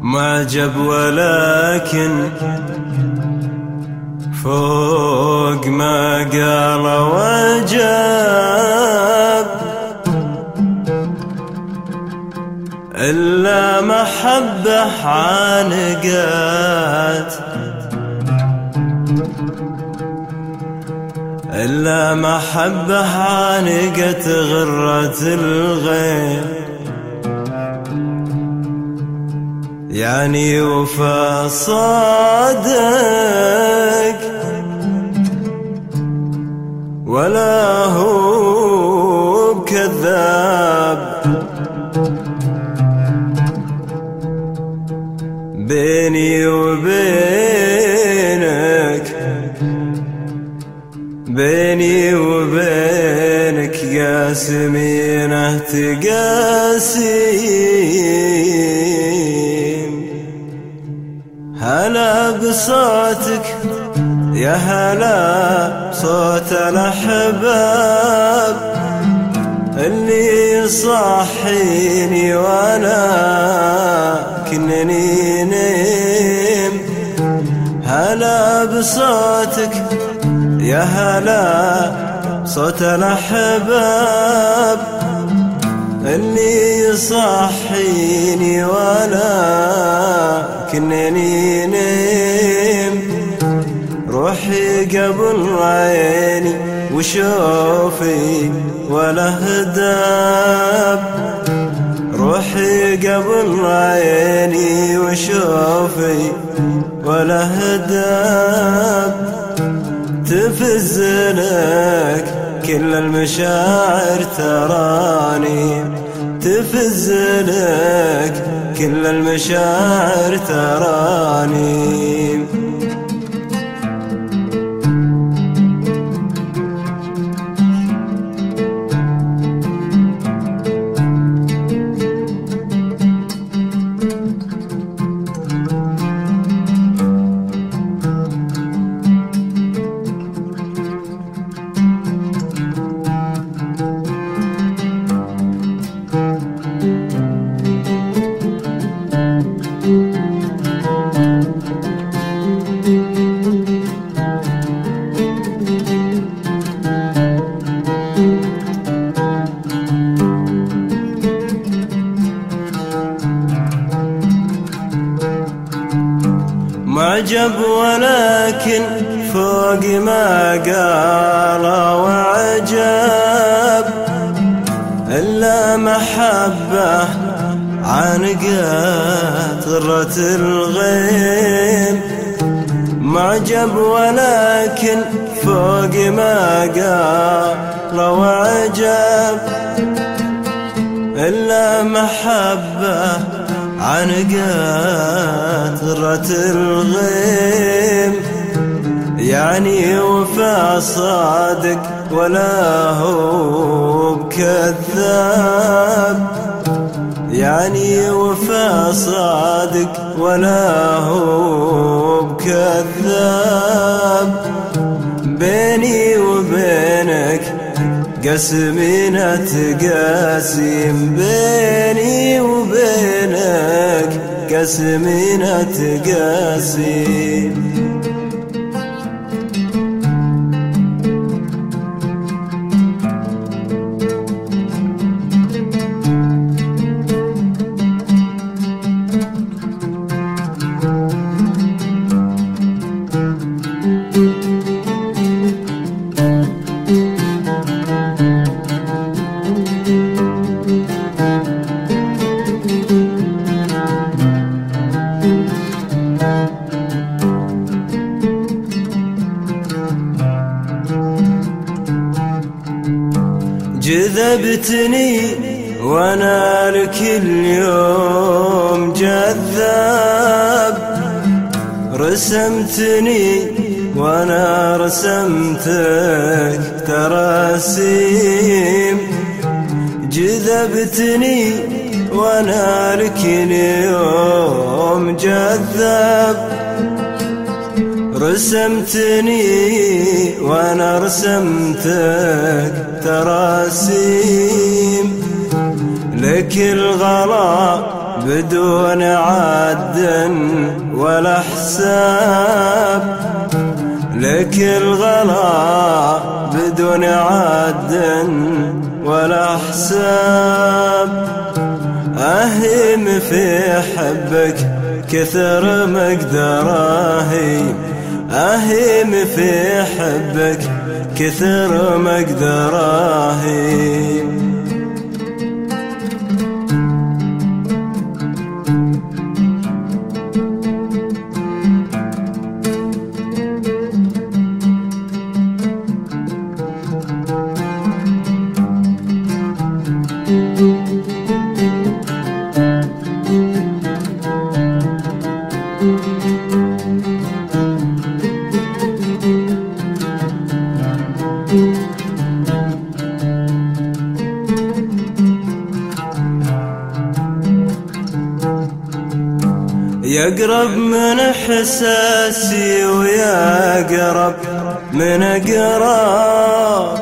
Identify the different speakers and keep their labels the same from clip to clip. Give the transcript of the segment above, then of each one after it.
Speaker 1: معجب ولكن فوق ما قال وجاب إلا محبة عانقات إلا محبة عانقت غرة الغير يعني وفا صادق. بيني وبينك قاسمينه تقاسيم. هلا بصوتك يا هلا صوت الأحباب. اللي يصحيني وأنا كنني نيم هلا بصوتك يا هلا صوت الأحباب اللي يصحيني وأنا كنني نيم. روحي قبل عيني وشوفي ولا هداب روحي قبل عيني وشوفي ولا هداب تفزلك كل المشاعر تراني. تفزلك كل المشاعر تراني. معجب ولكن فوق ما قال وعجب. إلا محبة عانقت غرة الغيم. معجب ولكن فوق ما قال وعجب. إلا محبة عنقات غرة الغيم. يعني وفا صادق ولا هو بكذاب يعني وفا صادق ولا هو بكذاب بيني وبينك قسمنا تقاسم. بيني وبينك قسمنا تقاسم. جذبتني وأنا لك اليوم جذاب. رسمتني وأنا رسمتك تراسيم جذبتني وأنا لك اليوم جذاب. رسمتني وأنا رسمتك تراسيم. لك الغلا بدون عد ولا حساب. لك الغلا بدون عد ولا حساب. أهيم في حبك كثر مقدراهي. في حبك كثر مقدراهي. يقرب من احساسي ويقرب من اقرب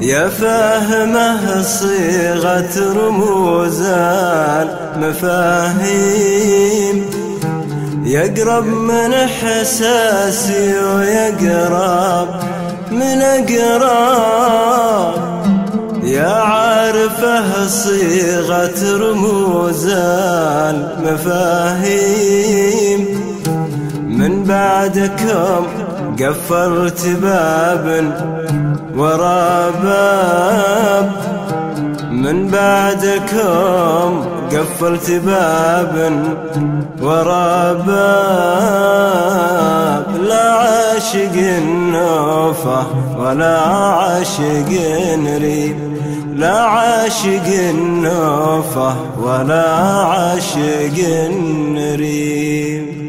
Speaker 1: يا فاهمه صيغة رموز المفاهيم. يقرب من احساسي ويقرب من اقرب يا عارفة صيغة رموز المفاهيم من بعدكم قفلت باب ورا باب. من بعدكم قفلت باب ورا باب. عاشق النوفة ولا عاشق ريب. لا عاشق النوفة ولا عاشق ريب.